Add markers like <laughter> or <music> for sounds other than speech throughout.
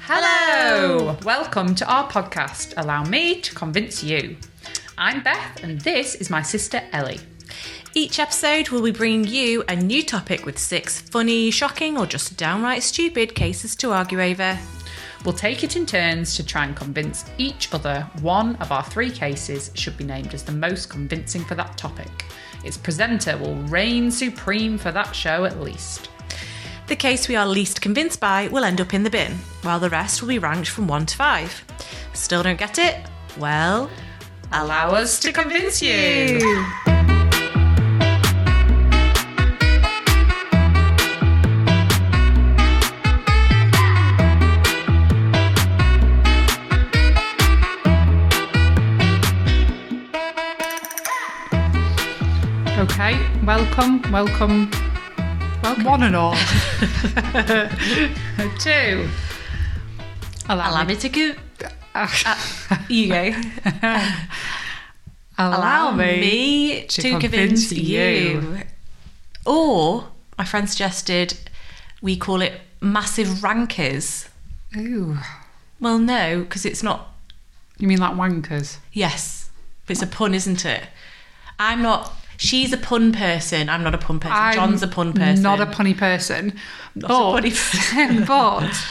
Hello! Welcome to our podcast, Allow Me to Convince You. I'm Beth, and this is my sister Ellie. Each episode, we'll be bringing you a new topic with six funny, shocking, or just downright stupid cases to argue over. We'll take it in turns to try and convince each other one of our three cases should be named as the most convincing for that topic. Its presenter will reign supreme for that show at least. The case we are least convinced by will end up in the bin, while the rest will be ranked from 1 to 5. Still don't get it? Well, Allow us to convince you! Okay, welcome, welcome, welcome, one and all. Two. Allow, me me to go. You go. Allow me to, convince, you. Or, my friend suggested we call it massive rankers. Ooh. Well, no, because it's not You mean like wankers? Yes, but it's a pun, isn't it? I'm not. She's a pun person. I'm not a pun person. I'm John's a pun person. Not a punny person. Not a but, punny <laughs> but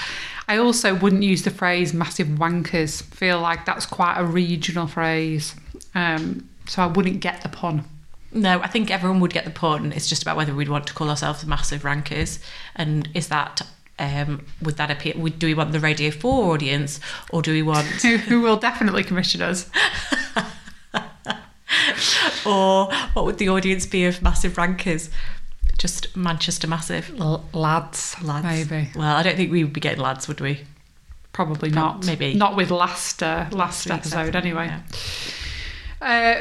I also wouldn't use the phrase massive wankers. Feel like that's quite a regional phrase. Um, so I wouldn't get the pun. No, I think everyone would get the pun. It's just about whether we'd want to call ourselves massive rankers, and is that um, would that appear? Would, do we want the Radio Four audience, or do we want, <laughs> Who, who will definitely commission us? <laughs> <laughs> or what would the audience be of massive rankers? Just Manchester massive L- lads, lads. maybe. Well, I don't think we would be getting lads, would we? Probably Prob- not. maybe. Not with last uh, last week's episode, episode, anyway. yeah.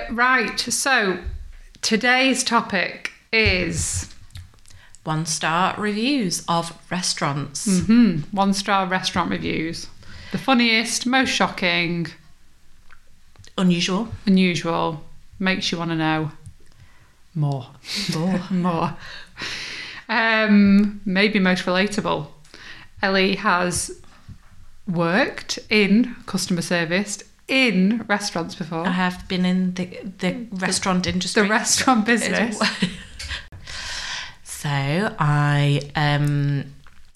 Uh, right. So today's topic is One star reviews of restaurants. hmm one star restaurant reviews. The funniest, most shocking, Unusual. unusual, makes you want to know more. More. <laughs> more. Um, maybe most relatable. Ellie has worked in customer service in restaurants before. I have been in the the restaurant industry. the restaurant business. <laughs> so I um,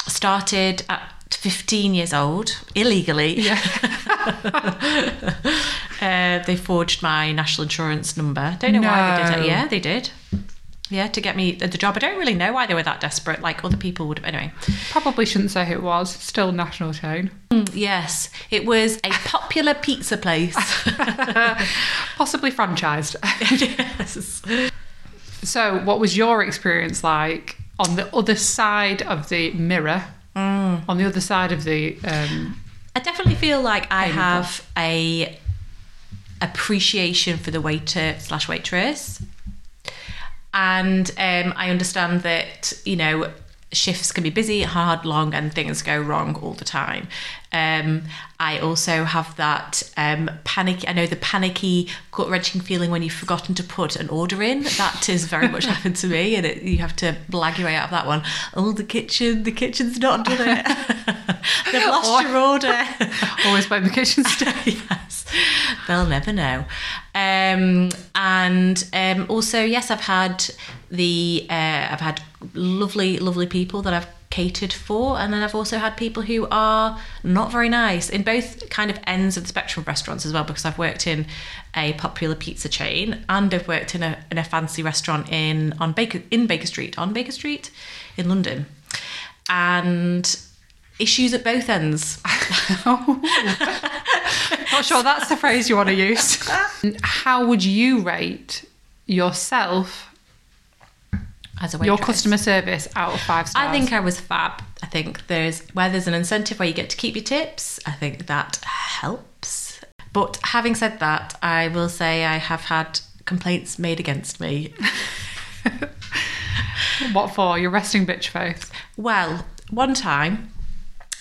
started at 15 years old illegally. Yeah. <laughs> Uh, they forged my national insurance number. Don't know why they did No. it. Yeah, they did. Yeah, to get me the job. I don't really know why they were that desperate. Like other people would have. Anyway. Probably shouldn't say who it was. Still national chain. Mm, Yes, it was a popular pizza place. <laughs> Possibly franchised. <laughs> <laughs> yes. so, what was your experience like on the other side of the mirror? Mm. On the other side of the um, I definitely feel like I have a appreciation for the waiter slash waitress, and um, I understand that you know shifts can be busy, hard, long, and things go wrong all the time. Um, I also have that um, panic. I know the panicky, gut wrenching feeling when you've forgotten to put an order in. That has very much <laughs> happened to me, and it, you have to blag your way out of that one. Oh, the kitchen, the kitchen's not done it. <laughs> They've lost Or- your order. <laughs> always by the kitchen staff. yes, they'll never know. Um, and um, also, yes, I've had the uh, I've had lovely, lovely people that I've catered for, and then I've also had people who are not very nice in both kind of ends of the spectrum of restaurants as well. Because I've worked in a popular pizza chain, and I've worked in a in a fancy restaurant in on Baker in Baker Street on Baker Street in London, and issues at both ends. <laughs> Not sure that's the phrase you want to use. <laughs> How would you rate yourself, As a your customer service out of five stars? I think I was fab. I think there's where there's an incentive where you get to keep your tips. I think that helps. But having said that, I will say I have had complaints made against me. <laughs> What for? Your resting bitch face. Well, one time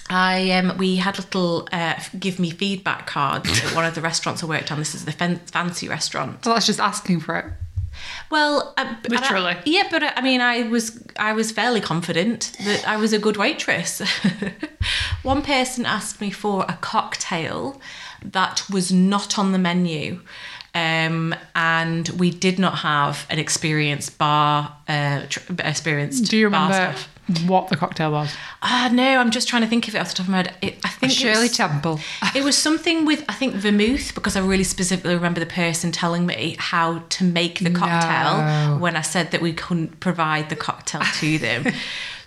I um, we had little uh, give me feedback cards at one of the restaurants I worked on. This is the fan- fancy restaurant. So that's just asking for it. Well, uh, but I- yeah, but uh, I mean, I was I was fairly confident that I was a good waitress. <laughs> One person asked me for a cocktail that was not on the menu. Um, and we did not have an experienced bar, uh, tr- experienced. Do you remember staff. what the cocktail was? Ah, no, I'm just trying to think of it off the top of my head. It, I think it Shirley was- Temple. it was something with I think vermouth because I really specifically remember the person telling me how to make the cocktail No. when I said that we couldn't provide the cocktail to them.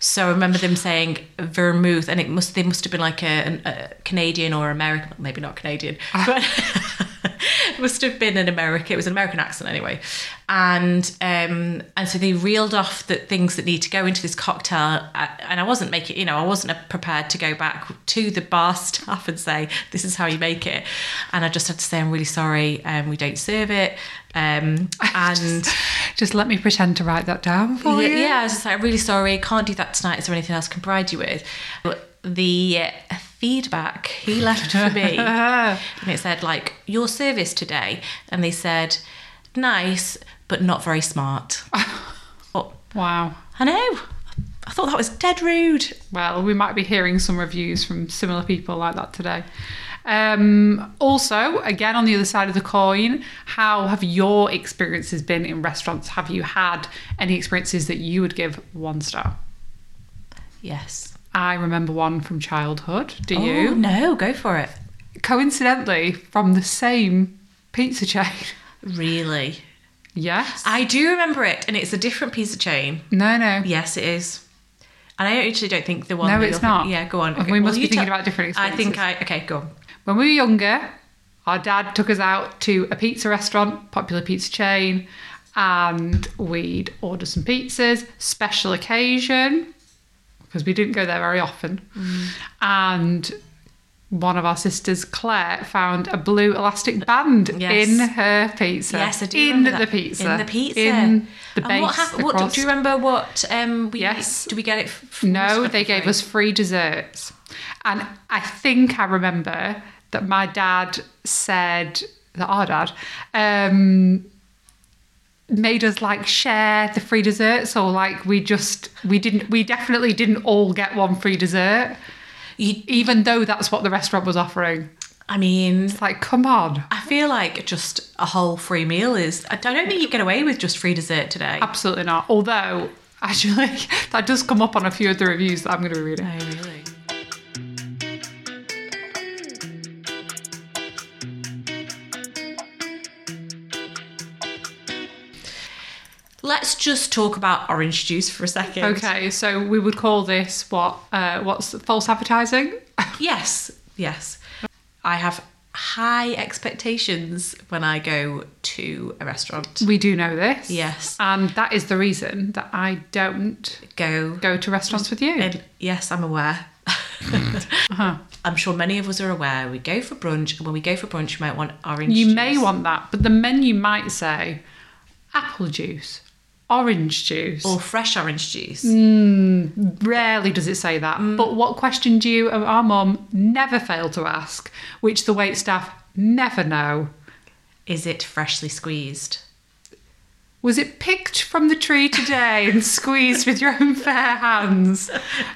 so I remember them saying vermouth, and it must they must have been like a, a Canadian or American, maybe not Canadian, <laughs> but it <laughs> must have been an American. It was an American accent anyway, and um, and so they reeled off the things that need to go into this cocktail, and I wasn't making, you know, I wasn't prepared to go back to the bar <laughs> staff and say this is how you make it, and I just had to say I'm really sorry, um, we don't serve it, um, <laughs> and. Just let me pretend to write that down for Yeah, you. yeah, I was just like, I'm really sorry, can't do that tonight. Is there anything else I can provide you with? But the uh, feedback he left for me, <laughs> and it said, like, your service today. And they said, nice, but not very smart. <laughs> oh, Wow. I know. I thought that was dead rude. Well, we might be hearing some reviews from similar people like that today. Um, also, again, on the other side of the coin, how have your experiences been in restaurants? Have you had any experiences that you would give one star? Yes. I remember one from childhood. Do Oh, you? no, go for it. Coincidentally, from the same pizza chain. Really? Yes. I do remember it, and it's a different of chain. no, no. Yes, it is. And I actually don't think the one. No, it's not. thinking- Yeah, go on. We Well, must be thinking tell- about different experiences. I think I. Okay, go on. When we were younger, our dad took us out to a pizza restaurant, popular pizza chain, and we'd order some pizzas, special occasion, because we didn't go there very often. Mm. And one of our sisters, Claire, found a blue elastic band Yes. in her pizza. Yes, I do In the that. pizza. In the pizza. In the base. And what happened? What, do you remember? What um? We, Yes. Do we get it? f- No, they gave us free desserts. And I think I remember that my dad said that our dad um, made us like share the free desserts or like we just we didn't we definitely didn't all get one free dessert You, even though that's what the restaurant was offering I mean, it's like come on I feel like just a whole free meal is. I don't think you get away with just free dessert today. absolutely not although <laughs> actually that does come up on a few of the reviews that i'm going to be reading Oh, really? Let's just talk about orange juice for a second. okay so we would call this what uh, what's false advertising <laughs> Yes, yes. I have high expectations when I go to a restaurant. We do know this. Yes. And that is the reason that I don't Go. go to restaurants with you. And yes, I'm aware. <laughs> I'm sure many of us are aware. We go for brunch, and when we go for brunch, you might want orange juice. You juice. may want that, but the menu might say apple juice, orange juice. or fresh orange juice. Hmm, rarely does it say that. Mm. But what question do you, our mum, never fail to ask, which the wait staff never know? Is it freshly squeezed? Was it picked from the tree today and squeezed with your own fair hands?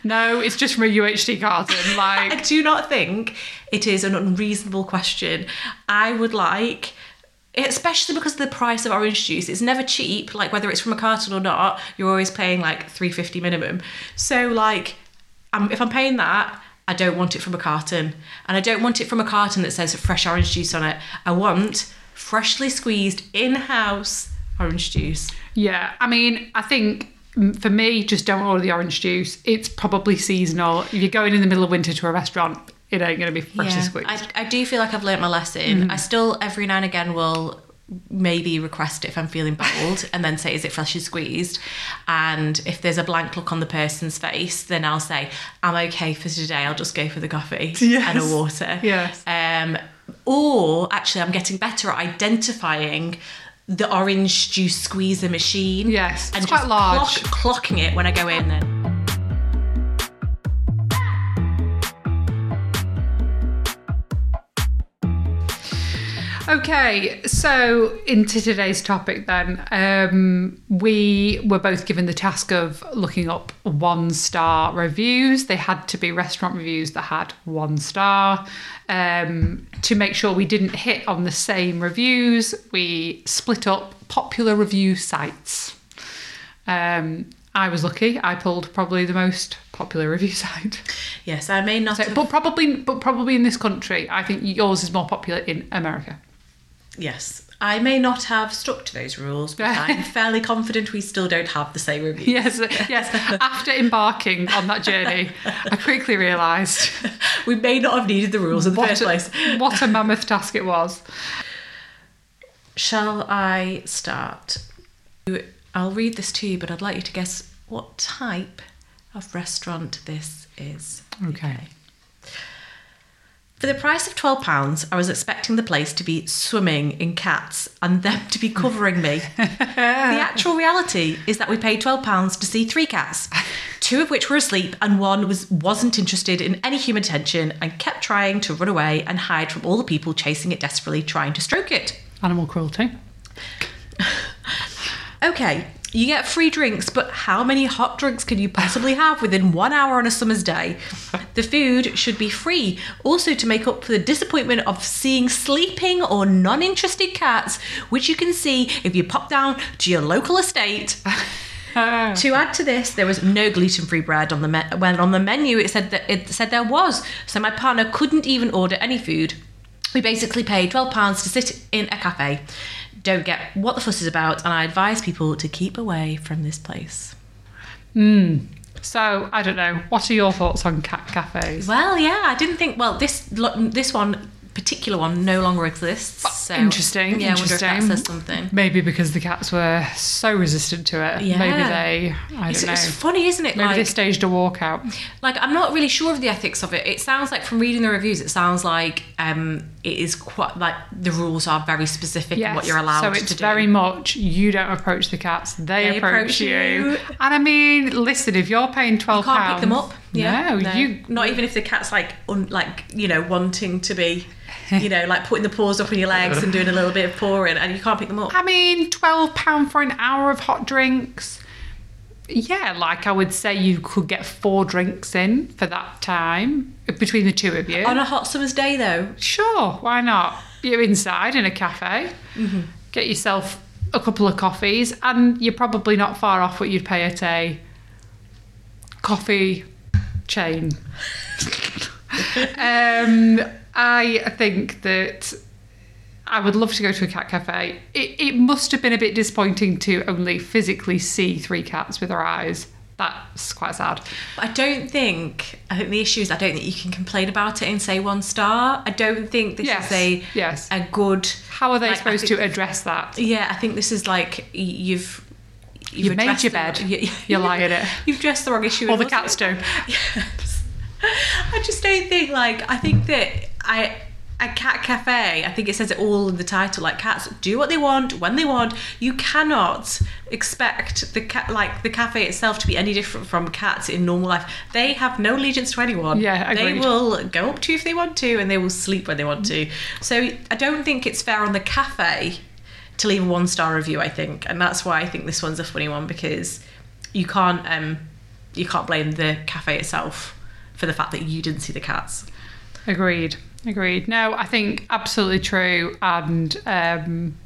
No, it's just from a UHT carton. <laughs> I do not think it is an unreasonable question. I would like, especially because of the price of orange juice, it's never cheap. Like whether it's from a carton or not, you're always paying like three fifty minimum. So like, I'm, if I'm paying that, I don't want it from a carton, and I don't want it from a carton that says fresh orange juice on it. I want freshly squeezed in-house orange juice. Yeah, I mean, I think mm, for me, just don't order the orange juice. It's probably seasonal. If you're going in the middle of winter to a restaurant, it ain't going to be freshly squeezed. I, I do feel like I've learnt my lesson. I still every now and again will maybe request it if I'm feeling bold <laughs> and then say, is it freshly squeezed? And if there's a blank look on the person's face, then I'll say, I'm okay for today. I'll just go for the coffee <laughs> Yes. and a water. Yes. Um, or actually, I'm getting better at identifying the orange juice squeezer machine. Yes, and it's quite large. Clock, clocking it when I go in. Then. Okay, so into today's topic then. Um, we were both given the task of looking up one star reviews. They had to be restaurant reviews that had one star. Um, to make sure we didn't hit on the same reviews, we split up popular review sites. Um, I was lucky. I pulled probably the most popular review <laughs> site. Yes, I may not So, have. but probably, but probably in this country, I think yours is more popular in America. Yes, I may not have stuck to those rules, but I'm <laughs> fairly confident we still don't have the same review. Yes, yes. After embarking on that journey, I quickly realised <laughs> We may not have needed the rules in the first a, place. <laughs> what a mammoth task it was. Shall I start? I'll read this to you, but I'd like you to guess what type of restaurant this is. Okay. For the price of £12, I was expecting the place to be swimming in cats and them to be covering me. the actual reality is that we paid £12 to see three cats, two of which were asleep and one was, wasn't interested in any human attention and kept trying to run away and hide from all the people chasing it desperately trying to stroke it. Animal cruelty. Okay, you get free drinks, but how many hot drinks can you possibly have within one hour on a summer's day? The food should be free. Also, to make up for the disappointment of seeing sleeping or non interested cats, which you can see if you pop down to your local estate. <laughs> To add to this, there was no gluten-free bread on the me- when on the menu it said that it said there was. So my partner couldn't even order any food. We basically paid twelve pounds to sit in a cafe. Don't get what the fuss is about, and I advise people to keep away from this place. Hmm. So I don't know. What are your thoughts on cat cafes? Well, yeah, I didn't think. Well, this this one particular one no longer exists. So interesting, Yeah, I wonder if that interesting. says something. Maybe because the cats were so resistant to it. Yeah. Maybe they. I It's, don't know. it's funny, isn't it? Maybe like, they staged a walkout. like I'm not really sure of the ethics of it. It sounds like from reading the reviews, it sounds like um, it is quite like the rules are very specific in what you're allowed so it's to do. very much you don't approach the cats, they, They approach, approach you. you. And I mean, listen, if you're paying twelve you can't pounds, pick them up. Yeah, no, you not even if the cat's like un, like you know wanting to be, you know, like putting the paws up on your legs and doing a little bit of pawing, and you can't pick them up. I mean, twelve pound for an hour of hot drinks. Yeah, like I would say, you could get four drinks in for that time between the two of you. On a hot summer's day, though, Sure, why not? You're inside in a cafe. Mm-hmm. Get yourself a couple of coffees, and you're probably not far off what you'd pay at a coffee chain. <laughs> um, I think that I would love to go to a cat cafe. It, it must have been a bit disappointing to only physically see three cats with our eyes. That's quite sad. But I don't think. I think the issue is I don't think you can complain about it and say one star. I don't think this Yes, is a yes. a good. How are they like, supposed think- to address that? Yeah, I think this is like y- you've. You've made your bed. <laughs> you- You lie in it. You've dressed the wrong issue. Or the cats <laughs> do. Yes. I just don't think like I think that I a cat cafe. I think it says it all in the title. Like cats do what they want when they want. You cannot expect the cat like the cafe itself to be any different from cats in normal life. They have no allegiance to anyone. Yeah, agreed. they will go up to you if they want to, and they will sleep when they want to. So I don't think it's fair on the cafe to leave a one star review. I think, and that's why I think this one's a funny one because you can't um you can't blame the cafe itself for the fact that you didn't see the cats. Agreed. Agreed. No, I think absolutely true. And um,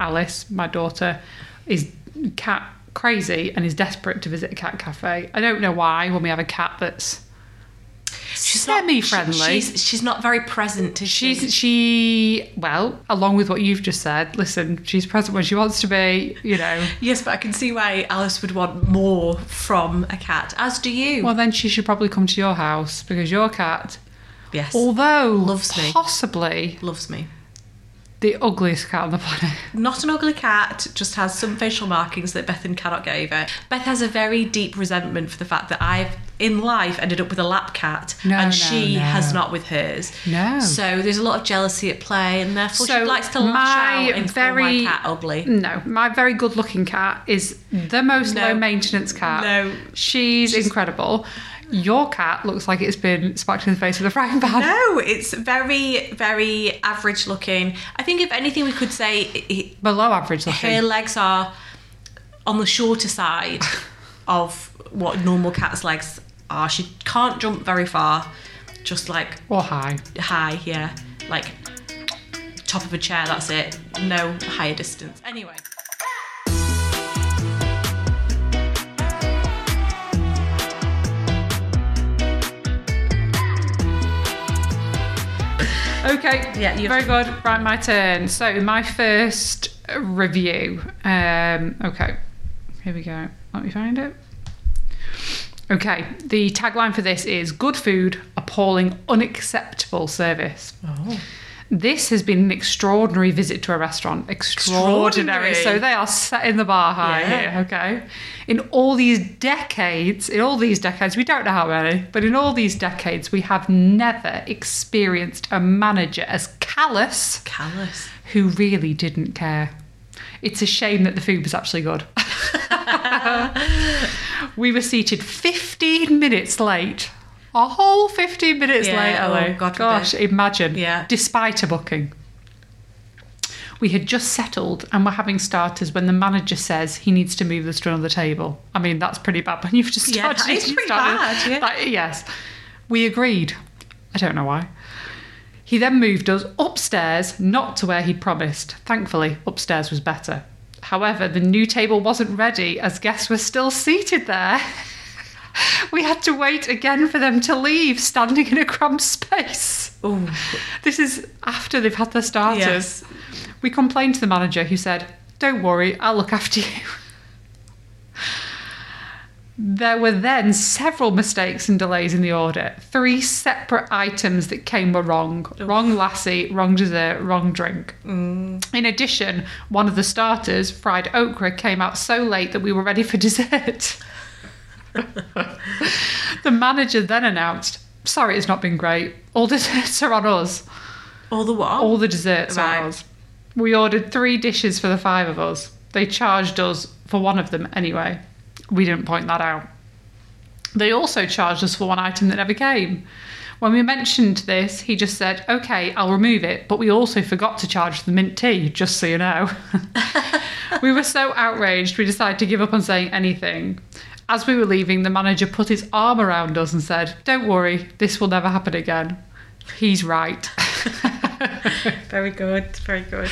Alice, my daughter, is cat crazy and is desperate to visit a cat cafe. I don't know why when we have a cat that's semi-friendly. She- she's, she's not very present. Is she? She's she well, along with what you've just said. Listen, she's present when she wants to be. You know. yes, but I can see why Alice would want more from a cat. As do you. Well, then she should probably come to your house because your cat, yes, although Loves me. possibly loves me. The ugliest cat on the planet. Not an ugly cat, just has some facial markings that Bethan cannot get over. Beth has a very deep resentment for the fact that I've, in life, ended up with a lap cat No, and no, she no. has not with hers. No. So there's a lot of jealousy at play, and therefore So she likes to lash out and very- call my cat ugly. No, my very good looking cat is the most low maintenance cat. No. She's, incredible. Your cat looks like it's been smacked in the face with a frying pan. No, it's very, very average looking. I think if anything, we could say it, Below average looking. her legs are on the shorter side <laughs> of what normal cat's legs are. She can't jump very far, just like Or high. high, yeah, like top of a chair. That's it. No higher distance. Anyway. Okay. Yeah, you- Very good. Right, my turn. So my first review. Um, okay. Here we go. Let me find it. Okay. The tagline for this is "Good food, appalling, unacceptable service." Oh. This has been an extraordinary visit to a restaurant. Extraordinary. Extraordinary. So they are setting the bar high Yeah. here, okay? In all these decades, in all these decades, we don't know how many, but in all these decades, we have never experienced a manager as callous Callous. who really didn't care. It's a shame that the food was actually good. <laughs> <laughs> we were seated 15 minutes late. A whole 15 minutes Yeah, late, oh, Ellie. God forbid. Gosh, imagine. Yeah. Despite a booking. We had just settled and were having starters when the manager says he needs to move us to another table. I mean, that's pretty bad when you've just started. Yeah, started. that is pretty starters. bad, yeah. That- yes. We agreed. I don't know why. He then moved us upstairs, not to where he'd promised. Thankfully, upstairs was better. However, the new table wasn't ready as guests were still seated there. <laughs> we had to wait again for them to leave, standing in a cramped space. Oh, This is after they've had their starters. Yes. We complained to the manager who said, Don't worry, I'll look after you. There were then several mistakes and delays in the order. Three separate items that came were wrong wrong lassi, wrong dessert, wrong drink. Mm. In addition, one of the starters, fried okra, came out so late that we were ready for dessert. <laughs> the manager then announced, Sorry, it's not been great. All <laughs> desserts are on us. all the what? All the desserts Right. are us. We ordered three dishes for the five of us. They charged us for one of them anyway. We didn't point that out. They also charged us for one item that never came. When we mentioned this, he just said, Okay, I'll remove it, but we also forgot to charge the mint tea, just so you know. <laughs> we were so outraged, we decided to give up on saying anything. As we were leaving, the manager put his arm around us and said, Don't worry, this will never happen again. He's right. <laughs> very good. Very good.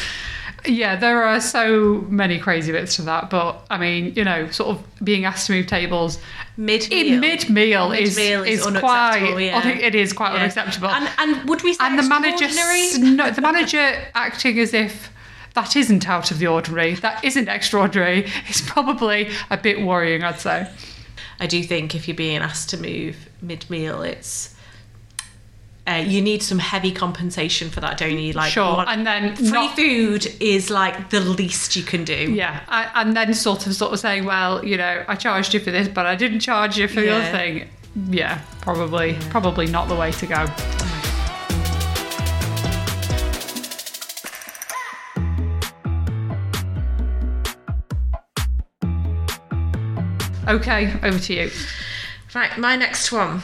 Yeah, there are so many crazy bits to that, but I mean, you know, sort of being asked to move tables Mid in mid meal is is, is quite yeah. it is quite Yeah. unacceptable. And and would we say And the manager, extraordinary? no, the manager acting as if that isn't out of the ordinary, that isn't extraordinary, it's probably a bit worrying, I'd say. I do think if you're being asked to move mid meal, it's uh, you need some heavy compensation for that, don't you? Like sure, and then free not, food is like the least you can do. yeah, I, and then sort of sort of saying, well, you know, I charged you for this, but I didn't charge you for the other thing. Yeah, probably, probably not the way to go. Okay, over to you. Right, my next one.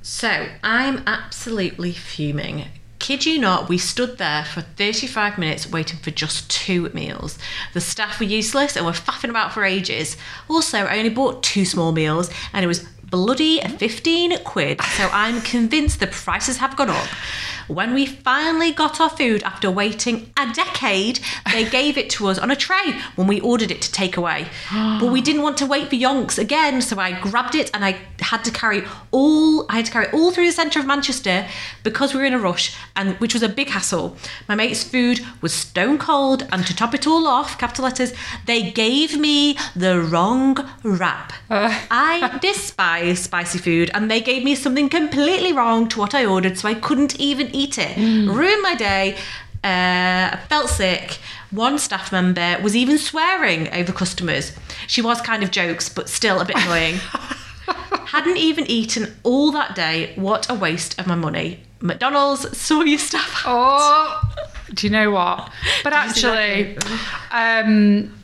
So I'm absolutely fuming. Kid you not, we stood there for 35 minutes waiting for just two meals. The staff were useless and were faffing about for ages. Also, I only bought two small meals and it was bloody 15 quid. So I'm convinced the prices have gone up. When we finally got our food after waiting a decade, they <laughs> gave it to us on a tray when we ordered it to take away. but we didn't want to wait for yonks again, so I grabbed it and I had to carry all I had to carry all through the centre of Manchester because we were in a rush and which was a big hassle. My mate's food was stone cold and to top it all off, capital letters, they gave me the wrong wrap. Uh. I <laughs> despise spicy food and they gave me something completely wrong to what I ordered so I couldn't even eat it. Ruined my day. Uh, I felt sick. One staff member was even swearing over customers. She was kind of jokes, but still a bit annoying. <laughs> Hadn't even eaten all that day. What a waste of my money. McDonald's saw your staff. Oh, do you know what? But Did you see that actually, um,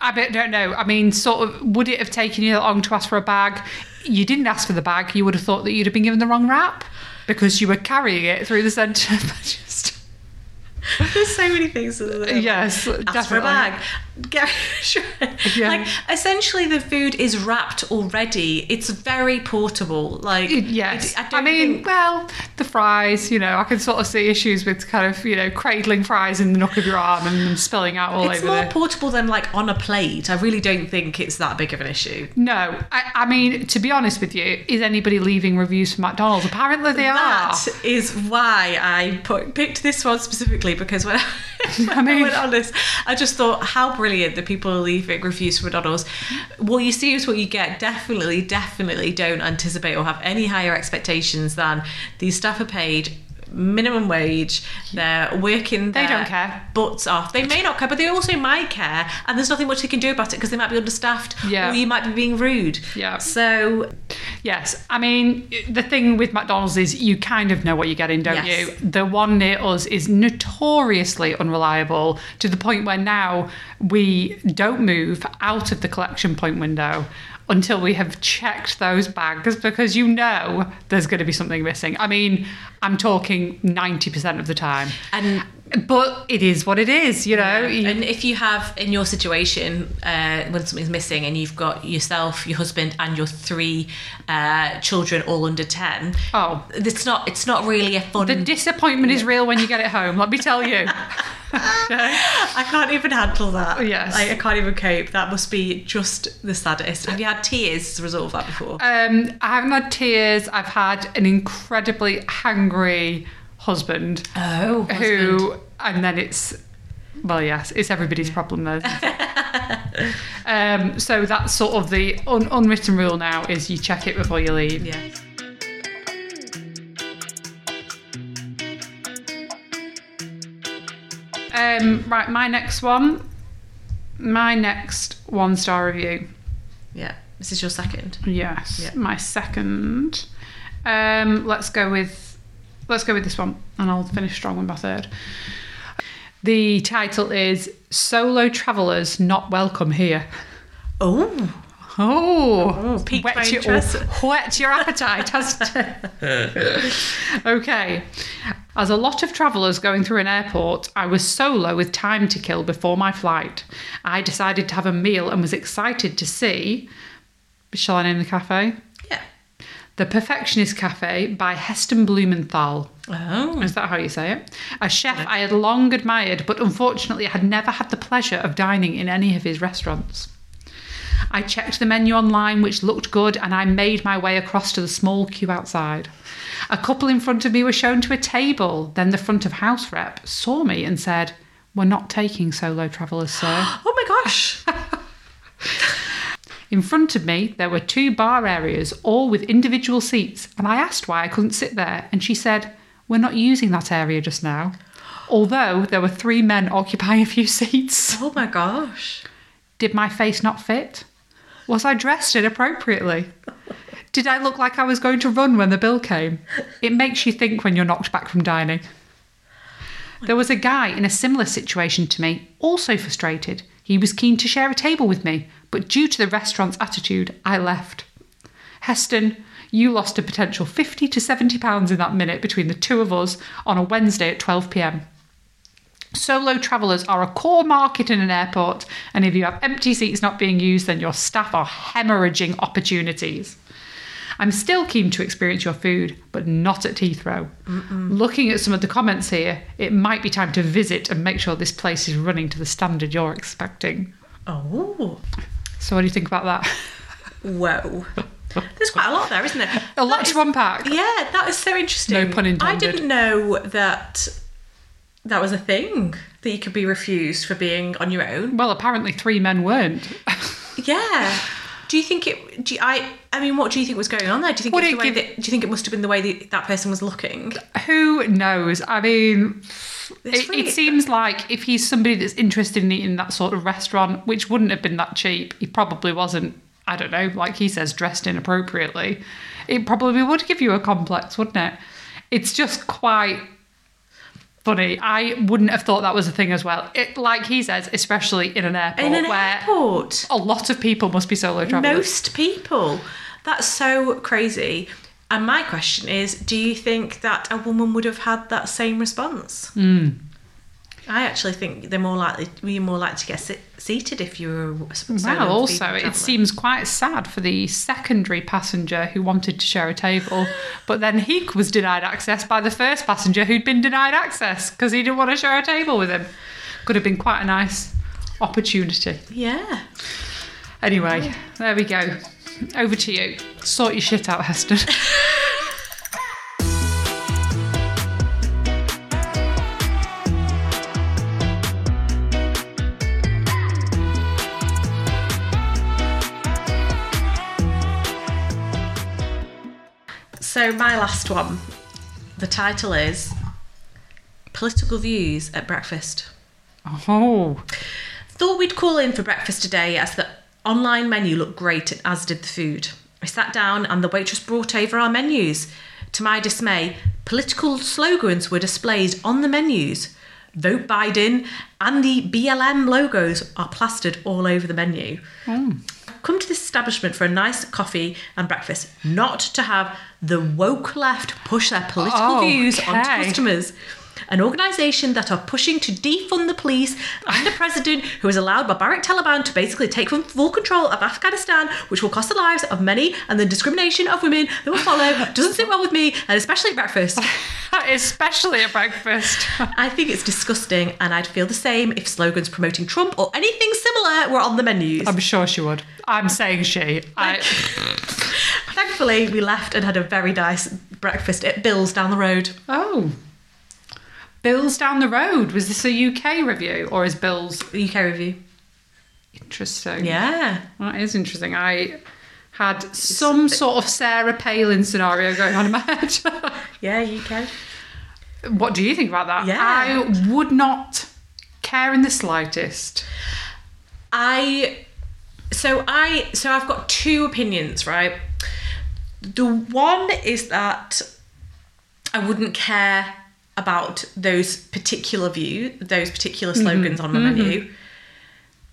I don't know. I mean, sort of, would it have taken you that long to ask for a bag? you didn't ask for the bag, you would have thought that you'd have been given the wrong wrap because you were carrying it through the centre. <laughs> There's so many things. that- Yes, Ask for a bag. <laughs> Sure. Yeah. Like essentially, the food is wrapped already. It's very portable. Like Yes. I, I, mean, think- well, the fries, you know, I can sort of see issues with kind of, you know, cradling fries in the nook of your arm and them spilling out all it's over It's more portable than like on a plate. I really don't think it's that big of an issue. No, I, I mean, to be honest with you, is anybody leaving reviews for McDonald's? Apparently they are. That is why I put, picked this one specifically because when I, when <laughs> I, mean- this, I just thought how brilliant that people leaving reviews for McDonald's. What you see is what you get. Definitely, definitely don't anticipate or have any higher expectations than these staff are paid minimum wage. They're working. They don't care. Butts off. They may not care, but they also might care, and there's nothing much they can do about it because they might be understaffed, Yeah. or you might be being rude. Yeah. So Yes, I mean the thing with McDonald's is you kind of know what you're getting, don't Yes. you? The one near us is notoriously unreliable to the point where now we don't move out of the collection point window until we have checked those bags because you know there's going to be something missing. I mean, I'm talking 90% of the time. and But it is what it is, you know. And if you have in your situation uh, when something's missing and you've got yourself, your husband, and your three uh, children all under ten, oh, it's not it's not really a fun. the disappointment is real when you get it home, let me tell you. <laughs> I can't even handle that. Yes. Like, I can't even cope. That must be just the saddest. Have you had tears as a result of that before? Um, I haven't had tears. I've had an incredibly hangry husband oh, who, and then it's, well, yes, it's everybody's problem though. <laughs> um, so that's sort of the un- unwritten rule now is you check it before you leave. yeah. Um, right, my next one, my next one star review. Yeah. This is your second. Yes, Yeah. my second. Um, let's go with let's go with this one, and I'll finish strong with my third. The title is "Solo Travelers Not Welcome Here." Oh. Oh, Oh, whet your, whet your appetite, <laughs> okay. As a lot of travellers going through an airport, I was solo with time to kill before my flight. I decided to have a meal and was excited to see. Shall I name the cafe? The Perfectionist Cafe by Heston Blumenthal. Oh. Is that how you say it? A chef I had long admired, but unfortunately had never had the pleasure of dining in any of his restaurants. I checked the menu online, which looked good, and I made my way across to the small queue outside. A couple in front of me were shown to a table. Then the front of house rep saw me and said, We're not taking solo travellers, sir. <gasps> Oh my gosh. <laughs> In front of me, there were two bar areas, all with individual seats, and I asked why I couldn't sit there, and she said, We're not using that area just now. Although there were three men occupying a few <laughs> seats. Oh my gosh. Did my face not fit? Was I dressed inappropriately? Did I look like I was going to run when the bill came? It makes you think when you're knocked back from dining. There was a guy in a similar situation to me, also frustrated. He was keen to share a table with me, but due to the restaurant's attitude, I left. Heston, you lost a potential 50 to 70 pounds in that minute between the two of us on a Wednesday at 12 pm. Solo travellers are a core market in an airport, and if you have empty seats not being used, then your staff are hemorrhaging opportunities. I'm still keen to experience your food, but not at Heathrow. Looking at some of the comments here, it might be time to visit and make sure this place is running to the standard you're expecting. Oh. So, what do you think about that? Whoa. There's quite a lot there, isn't there? A lot That is- to unpack. Yeah, that is so interesting. No pun intended. I didn't know that that was a thing that you could be refused for being on your own. Well, apparently, three men weren't. <laughs> Yeah. Do you think it? Do you, I? I mean, what do you think was going on there? Do you think Would it's it the way give- that? Do you think it must have been the way that that person was looking? Who knows? I mean, it, it seems like if he's somebody that's interested in eating that sort of restaurant, which wouldn't have been that cheap, he probably wasn't. I don't know, like he says, dressed inappropriately. It probably would give you a complex, wouldn't it? It's just quite funny. I wouldn't have thought that was a thing as well. It, like he says, especially in an airport In an where airport, a lot of people must be solo travelers. most people. That's so crazy. And my question is, do you think that a woman would have had that same response? Hmm. I actually think they're more likely, you're more likely to get sit- seated if you were. a Well, also, it traveller. seems quite sad for the secondary passenger who wanted to share a table, but then he was denied access by the first passenger who'd been denied access because he didn't want to share a table with him. Could have been quite a nice opportunity. Yeah. Anyway, there we go. Over to you. Sort your shit out, Heston. <laughs> So, my last one, the title is Political Views at Breakfast. Oh, Thought we'd call in for breakfast today as the online menu looked great, as did the food. I sat down and the waitress brought over our menus. To my dismay, political slogans were displayed on the menus. Vote Biden and the BLM logos are plastered all over the menu. Hmm. Come to this establishment for a nice coffee and breakfast, not to have the woke left push their political Oh, views onto okay. customers. An organisation that are pushing to defund the police and a president who has allowed barbaric Taliban to basically take full control of Afghanistan, which will cost the lives of many and the discrimination of women that will follow, <laughs> doesn't sit well with me, and especially at breakfast. <laughs> especially at breakfast. <laughs> I think it's disgusting, and I'd feel the same if slogans promoting Trump or anything similar were on the menus. I'm sure she would. I'm saying she. I, Thankfully, we left and had a very nice breakfast at Bill's down the road. oh. Bill's down the road. Was this a UK review or is Bill's UK review. interesting? Yeah. That is interesting. I had some sort of Sarah Palin scenario going on in my head. <laughs> Yeah, UK. what do you think about that? Yeah. I would not care in the slightest. I so I so I've got two opinions, right? The one is that I wouldn't care about those particular view, those particular mm-hmm. slogans on the mm-hmm. menu.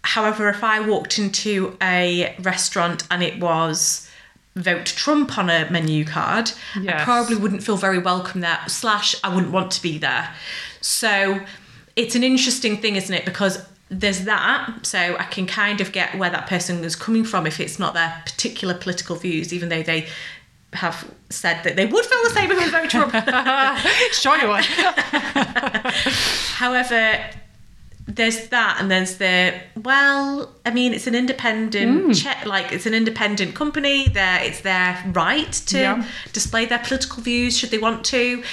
However, if I walked into a restaurant and it was vote Trump on a menu card, I probably wouldn't feel very welcome there. Slash, I wouldn't want to be there. So it's an interesting thing, isn't it? Because there's that, so I can kind of get where that person is coming from if it's not their particular political views, even though they have said that they would feel the same if they vote Trump. <laughs> Sure you would. <laughs> However, there's that, and there's the well. I mean, it's an independent mm. check, like it's an independent company. There, it's their right to Yeah. display their political views should they want to.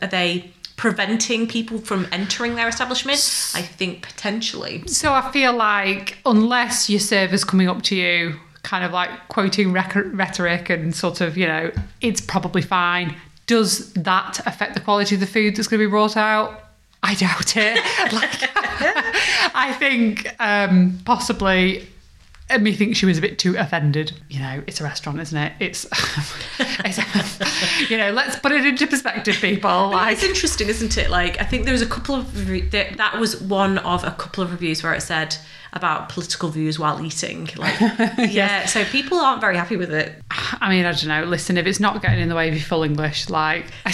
Are they preventing people from entering their establishment? I think potentially. So I feel like unless your server's coming up to you, kind of like quoting rhetoric and sort of, you know, it's probably fine. Does that affect the quality of the food that's going to be brought out? I doubt it. <laughs> like, <laughs> I think um, possibly. Uh, Me think she was a bit too offended. You know, it's a restaurant, isn't it? It's, <laughs> it's you know, let's put it into perspective, people. Like, it's interesting, isn't it? Like, I think there was a couple of that, that was one of a couple of reviews where it said about political views while eating. Like, <laughs> yeah, so people aren't very happy with it. I mean, I don't know. Listen, if it's not getting in the way of your full English, like, <laughs>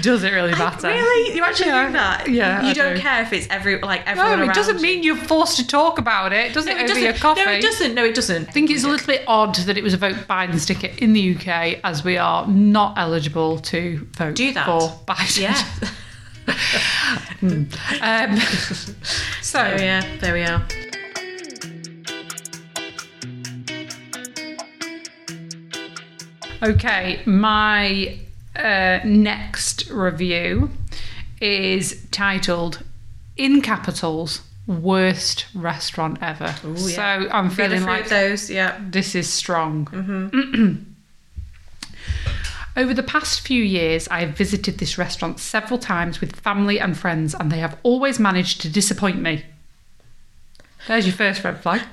does it really matter? Really, you actually Yeah. think that? Yeah, you I don't do. care if it's every like everyone. No, it around doesn't mean you're forced to talk about it, does No, it? it doesn't. No, it doesn't. No, it doesn't. I think it's a little bit odd that it was a vote Biden sticker in the UK as we are not eligible to vote Do that. for Biden. Yeah. <laughs> Um, <laughs> so, Oh yeah, there we are. Okay, my uh, next review is titled "In Capitals: Worst Restaurant Ever." Ooh, So yeah. I'm feeling like those. Yeah. this is strong. Mm-hmm. Over the past few years, I have visited this restaurant several times with family and friends, and they have always managed to disappoint me. There's your first red flag. <laughs>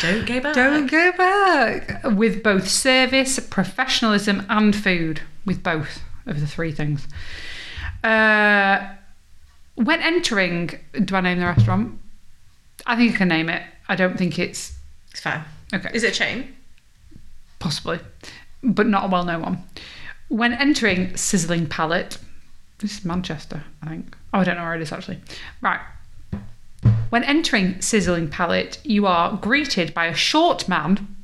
Don't go back. Don't go back. With both service, professionalism, and food. With both of the three things. Uh, when entering, do I name the restaurant? I think I can name it. I don't think it's It's fine. okay. Is it a chain? Possibly, but not a well known one. When entering Sizzling Palette, this is Manchester, I think. Oh, I don't know where it is actually. Right. When entering Sizzling Palette, you are greeted by a short man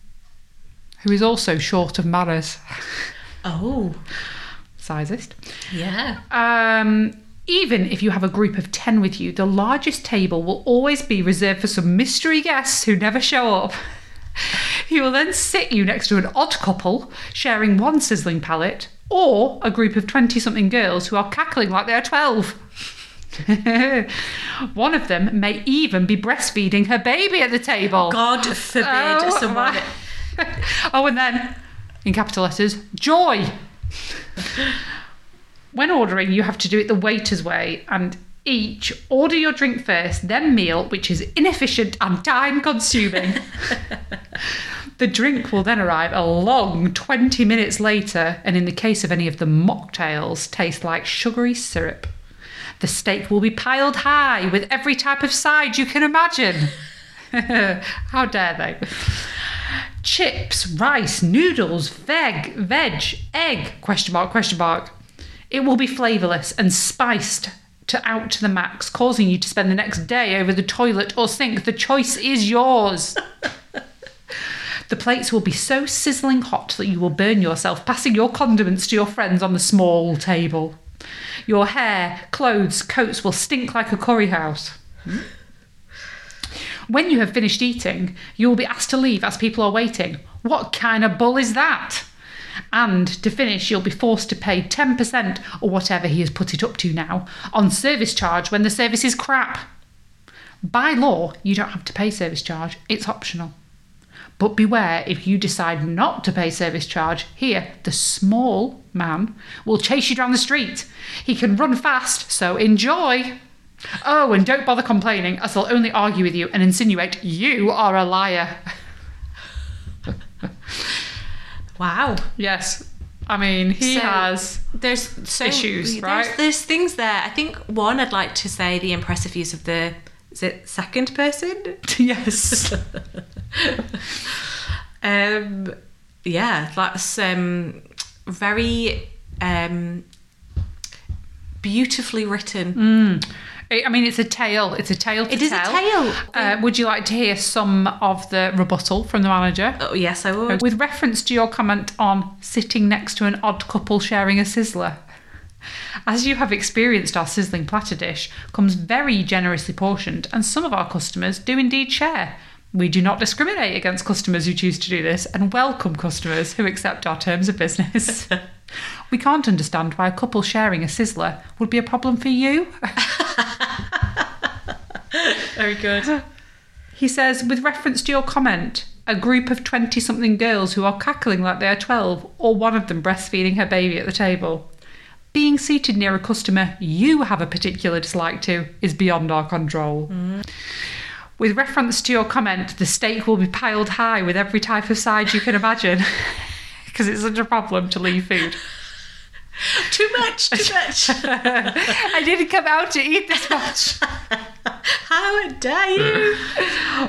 who is also short of manners. Oh, Sizist. yeah. Um, even if you have a group of 10 with you, the largest table will always be reserved for some mystery guests who never show up. <laughs> He will then sit you next to an odd couple sharing one sizzling palette or a group of 20 something girls who are cackling like they are 12. <laughs> one of them may even be breastfeeding her baby at the table. God forbid Oh, someone. my- <laughs> oh, and then in capital letters, joy. when ordering, you have to do it the waiter's way and each order your drink first, then meal, which is inefficient and time consuming. <laughs> the drink will then arrive a long 20 minutes later, and in the case of any of the mocktails, taste like sugary syrup. The steak will be piled high with every type of side you can imagine. <laughs> How dare they? Chips, rice, noodles, veg, veg, egg, question mark, question mark. It will be flavourless and spiced to out to the max, causing you to spend the next day over the toilet or sink. The choice is yours. <laughs> The plates will be so sizzling hot that you will burn yourself, passing your condiments to your friends on the small table. Your hair, clothes, coats will stink like a curry house. Hmm? When you have finished eating, you will be asked to leave as people are waiting. What kind of bull is that? And to finish, you'll be forced to pay 10% or whatever he has put it up to now on service charge when the service is crap. By law, you don't have to pay service charge, it's optional. But beware if you decide not to pay service charge, here, the small man will chase you down the street. He can run fast, so enjoy. Oh, and don't bother complaining, as they'll only argue with you and insinuate you are a liar. <laughs> Wow. Yes. I mean, he So- has. There's so Issues, there's, right? There's things there. I think one, I'd like to say the impressive use of the is it second person? <laughs> yes. <laughs> <laughs> Um, yeah, that's um, very um, beautifully written. I I mean, it's a tale. It's a tale to It is a tale. Uh, would you like to hear some of the rebuttal from the manager? Oh yes, I would. With reference to your comment on sitting next to an odd couple sharing a sizzler. As you have experienced, our sizzling platter dish comes very generously portioned, and some of our customers do indeed share. We do not discriminate against customers who choose to do this and welcome customers who accept our terms of business. <laughs> we can't understand why a couple sharing a sizzler would be a problem for you. Very good. He says, with reference to your comment, a group of 20 something girls who are cackling like they are 12, or one of them breastfeeding her baby at the table. Being seated near a customer you have a particular dislike to is beyond our control. Mm. With reference to your comment, the steak will be piled high with every type of side you can imagine, <laughs> because it's such a problem to leave food. <laughs> Too much. Too <laughs> much. I didn't come out to eat this much. How dare you?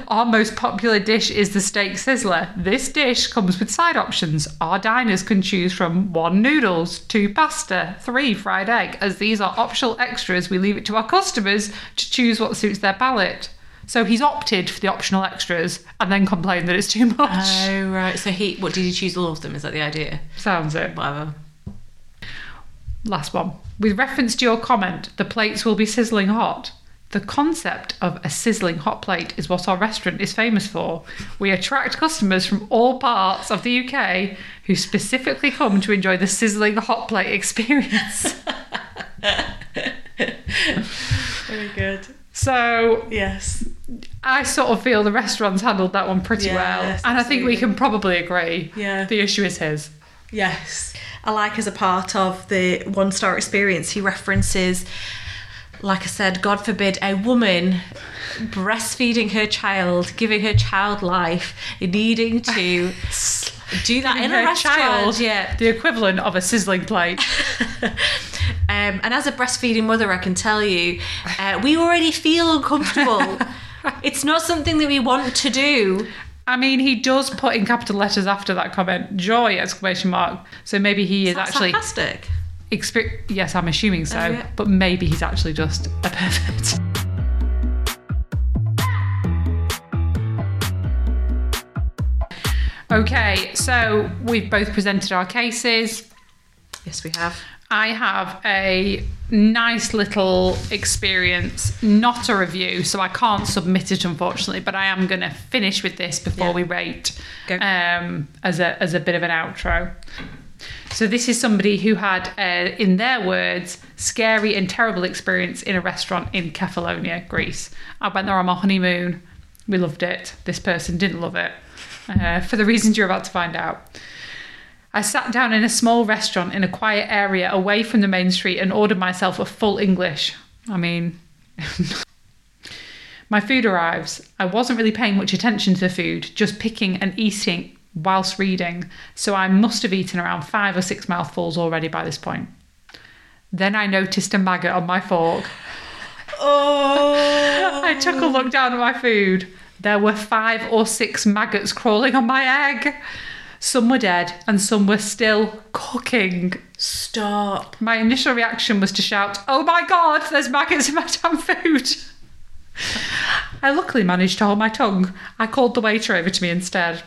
Our most popular dish is the steak sizzler. This dish comes with side options. Our diners can choose from one noodles, two pasta, three fried egg. As these are optional extras, we leave it to our customers to choose what suits their palate. So he's opted for the optional extras and then complained that it's too much. Oh right. So he, what did he choose? All of them? Is that the idea? Sounds it. Whatever. Last one. With reference to your comment, the plates will be sizzling hot. The concept of a sizzling hot plate is what our restaurant is famous for. We attract customers from all parts of the UK who specifically come to enjoy the sizzling hot plate experience. <laughs> <laughs> Very good. so Yes. I sort of feel the restaurant's handled that one pretty well. And I think we can probably agree. Yeah. The issue is his. Yes. I like as a part of the one star experience, he references, like I said, God forbid, a woman breastfeeding her child, giving her child life, needing to <laughs> do that in a restaurant. child, Yeah. the equivalent of a sizzling plate. <laughs> Um, and as a breastfeeding mother, I can tell you, uh, we already feel uncomfortable. <laughs> it's not something that we want to do. I mean, he does put in capital letters after that comment, joy! Exclamation mark. So maybe he is That's actually. sarcastic. Exper- yes, I'm assuming so. Oh, yeah. But maybe he's actually just a pervert. <laughs> okay, so we've both presented our cases. Yes, we have. I have a nice little experience, not a review, so I can't submit it unfortunately, but I am going to finish with this before Yeah. we rate um, as, a, as a bit of an outro. So, this is somebody who had, uh, in their words, scary and terrible experience in a restaurant in Kefalonia, Greece. I went there on my honeymoon. We loved it. This person didn't love it uh, for the reasons you're about to find out. I sat down in a small restaurant in a quiet area away from the main street and ordered myself a full English. I mean, <laughs> my food arrives. I wasn't really paying much attention to the food, just picking and eating whilst reading, so I must have eaten around five or six mouthfuls already by this point. Then I noticed a maggot on my fork. Oh. <laughs> I took a look down at my food. There were five or six maggots crawling on my egg. Some were dead and some were still cooking. Stop. My initial reaction was to shout, Oh my god, there's maggots in my damn food. I luckily managed to hold my tongue. I called the waiter over to me instead.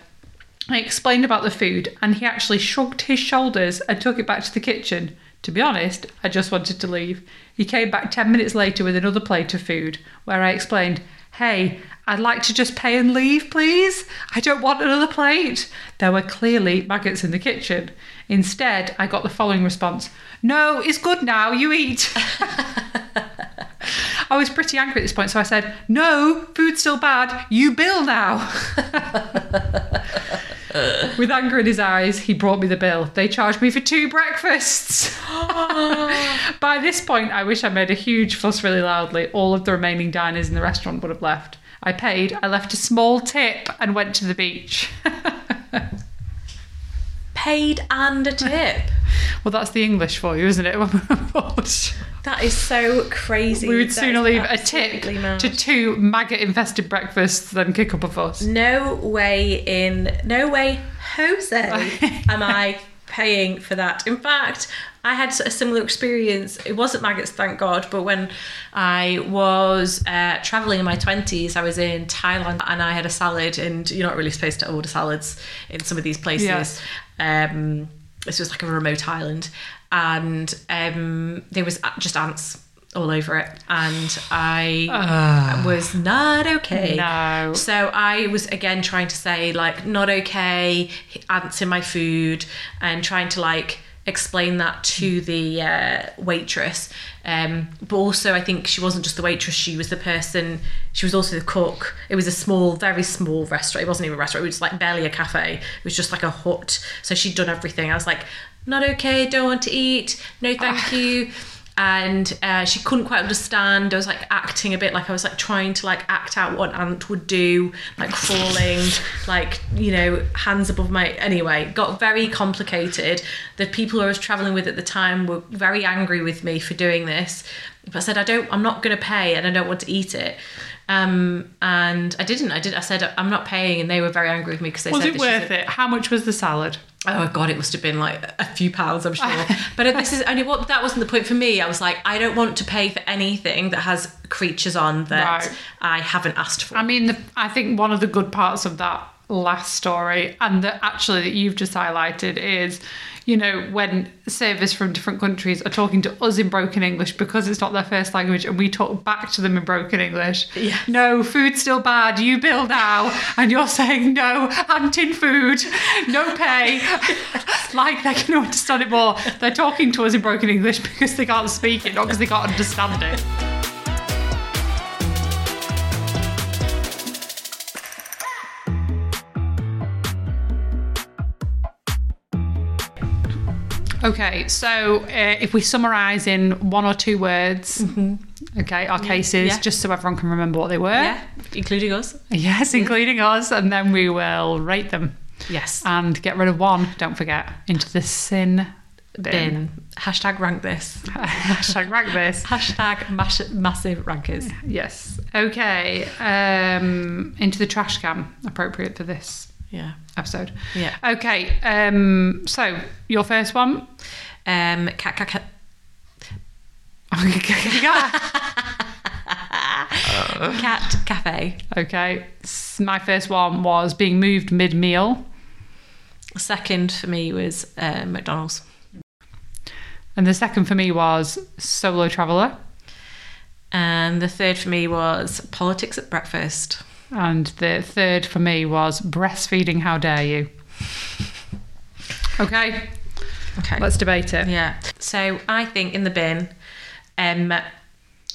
I explained about the food and he actually shrugged his shoulders and took it back to the kitchen. To be honest, I just wanted to leave. He came back 10 minutes later with another plate of food where I explained, Hey, I'd like to just pay and leave, please. I don't want another plate. There were clearly maggots in the kitchen. Instead, I got the following response No, it's good now, you eat. <laughs> I was pretty angry at this point, so I said, No, food's still bad, you bill now. <laughs> <laughs> With anger in his eyes, he brought me the bill. They charged me for two breakfasts. <gasps> By this point, I wish I made a huge fuss really loudly. All of the remaining diners in the restaurant would have left. I paid, I left a small tip, and went to the beach. <laughs> Paid and a tip. <laughs> well, that's the English for you, isn't it? That is so crazy. we would That sooner leave a tip mad. to two maggot infested breakfasts than kick up a fuss. No way in, no way, Jose, <laughs> am I paying for that. In fact, I had a similar experience. It wasn't maggots, thank God, but when I was uh, traveling in my 20s, I was in Thailand and I had a salad, and you're not really supposed to order salads in some of these places. Yes. Um, this was like a remote island, and um, there was just ants all over it, and I was not okay. No. So I was again trying to say like not okay, ants in my food, and trying to like explain that to the uh, waitress. Um, but also, I think she wasn't just the waitress; she was the person. She was also the cook. It was a small, very small restaurant. It wasn't even a restaurant. It was like barely a cafe. It was just like a hut. So she'd done everything. I was like, not okay. Don't want to eat. No, thank you and uh, she couldn't quite understand. I was like acting a bit like I was like trying to like act out what an ant would do, like crawling, like you know, hands above my. Anyway, got very complicated. The people I was traveling with at the time were very angry with me for doing this. But I said I don't. I'm not going to pay, and I don't want to eat it. Um, and I didn't. I did. I said I'm not paying, and they were very angry with me because they Was said it worth it? How much was the salad? Oh god, it must have been like a few pounds, I'm sure. <laughs> but this is only what that wasn't the point for me. I was like, I don't want to pay for anything that has creatures on that Right. I haven't asked for. I mean, the, I think one of the good parts of that last story, and that actually that you've just highlighted, is you know when servers from different countries are talking to us in broken English because it's not their first language, and we talk back to them in broken English. Yes. No, food's still bad. You bill now, and you're saying no, antin food, no pay. <laughs> like they can understand it more. They're talking to us in broken English because they can't speak it, not because they can't understand it. Okay, so uh, if we summarise in one or two words, okay, our cases, yeah. just so everyone can remember what they were. yeah, including us. Yes, including us, and then we will rate them Yes. and get rid of one. Don't forget into the sin bin. Bin. Hashtag rank this. <laughs> Hashtag rank this. Hashtag mash- massive rankers. Yes. Okay. Um, into the trash can. Appropriate for this Yeah. episode. Yeah. Okay. Um, so your first one. Um, cat, cat, cat. <laughs> Cat cafe. okay. My first one was being moved mid meal, Second for me was uh, McDonald's. and the second for me was solo traveler, And the third for me was politics at breakfast. And the third for me was breastfeeding. How dare you? Okay. Okay. Let's debate it. Yeah. So I think in the bin, um,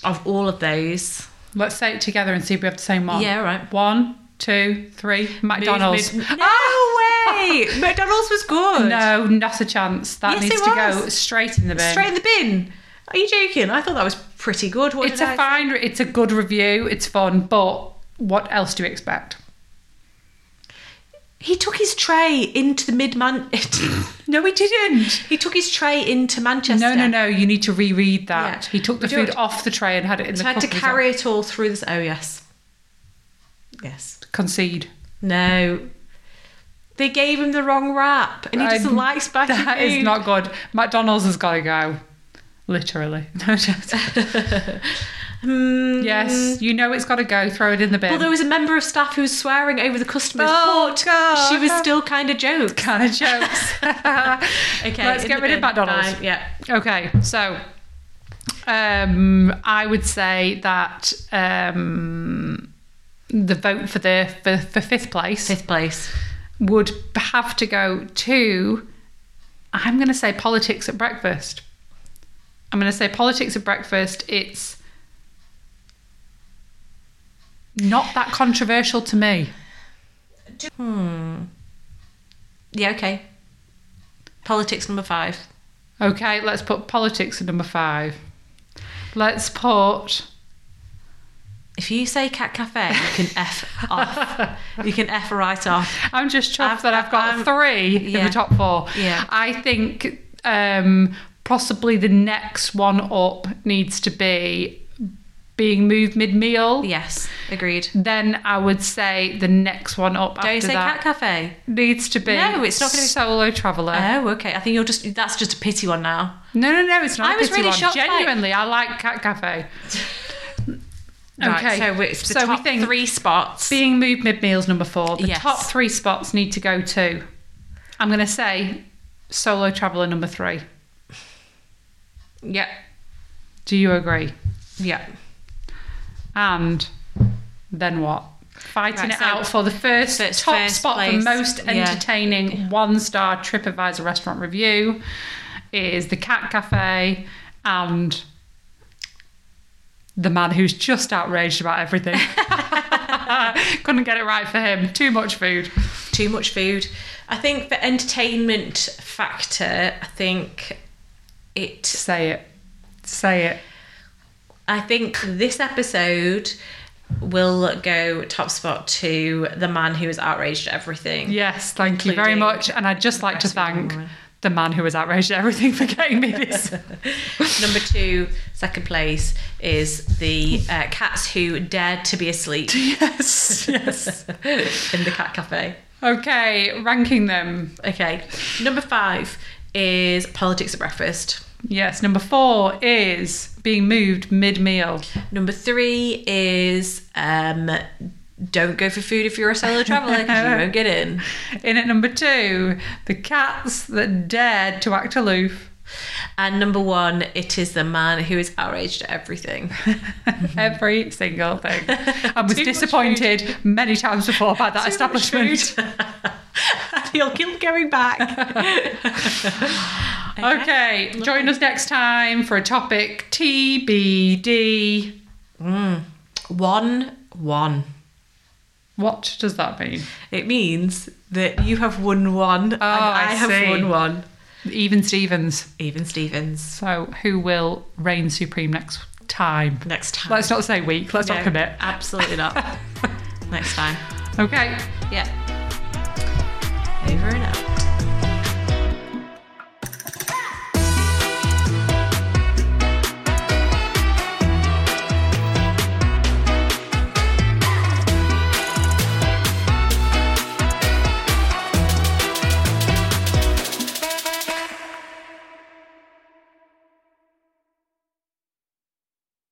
of all of those, Let's say it together and see if we have the same one. Yeah, right. One, two, three. McDonald's. Mid- mid- no way! <laughs> McDonald's was good. No, not a chance. That Yes, needs to go straight in the bin. Straight in the bin. Are you joking? I thought that was pretty good. What it's a I fine. It's a good review. It's fun, but what else do you expect? He took his tray into the mid man. <laughs> No, he didn't. he took his tray into Manchester. No, no, no. You need to reread that. Yeah. He took the food off the tray and had it in So the. Had to carry it all through this. Oh yes, yes. Concede. No, they gave him the wrong wrap, and he doesn't I'm- like spicy <laughs> That food. is not good. McDonald's has got to go. Literally. <laughs> No, just- Hmm. yes, you know it's got to go. Throw it in the bin. Well, there was a member of staff who was swearing over the customers, Oh, but God. she was still kind of joke. kind of jokes. <laughs> <laughs> Okay, Let's get rid of McDonald's. fine, Yeah. Okay, so um, I would say that um, the vote for the for, for fifth place Fifth place. would have to go to. I'm going to say politics at breakfast. I'm going to say politics at breakfast. It's not that controversial to me. Hmm. Yeah. Okay. Politics number five. Okay, let's put politics at number five. Let's put. If you say cat cafe, you can f <laughs> off. You can f right off. I'm just chuffed I've- that I've got I'm- three in the top four. Yeah. I think um, possibly the next one up needs to be being moved mid meal. Yes, agreed. Then I would say the next one up Don't say cat cafe? needs to be No, it's not gonna be- solo traveller. Oh, okay. I think you're just. That's just a pity one now. no, no, no, it's not. I a was really one. shocked by- Genuinely, I like Cat Cafe. Right, Okay, so it's the so we think- three spots. Being moved mid meals number four. The Yes. top three spots need to go to. I'm going to say solo traveller number three. yeah, Do you agree? yeah. And then what? Fighting Right, it so- out for the first, top first spot for place, most yeah. entertaining one star TripAdvisor restaurant review is the Cat Cafe and the man who's just outraged about everything. <laughs> Couldn't get it right for him. Too much food. Too much food. I think the entertainment factor, I think it. Say it. Say it. I think this episode will go top spot to the man who was outraged at everything. Yes, thank you very much. And I'd just like to thank woman. the man who was outraged at everything for getting me this. <laughs> Number two, second place, is the uh, cats who dared to be asleep <laughs> yes, yes. <laughs> in the cat cafe. Okay, ranking them. Okay. Number five is politics at breakfast. Yes, number four is being moved mid meal. Number three is um, don't go for food if you're a solo traveller because you won't get in. <laughs> In at number two, the cats that dared to act aloof. And number one, it is the man who is outraged at everything. <laughs> Every single thing. <laughs> I was disappointed many times before about that establishment. he'll keep going back. Okay, join us next time for a topic TBD. Hmm. One, one. What does that mean? It means that you have won one and oh, I I, have see. won one. Even Stevens. Even Stevens. So, who will reign supreme next time? Next time. Let's not say week, let's No, not commit. Absolutely not. <laughs> Next time. Okay, Yeah.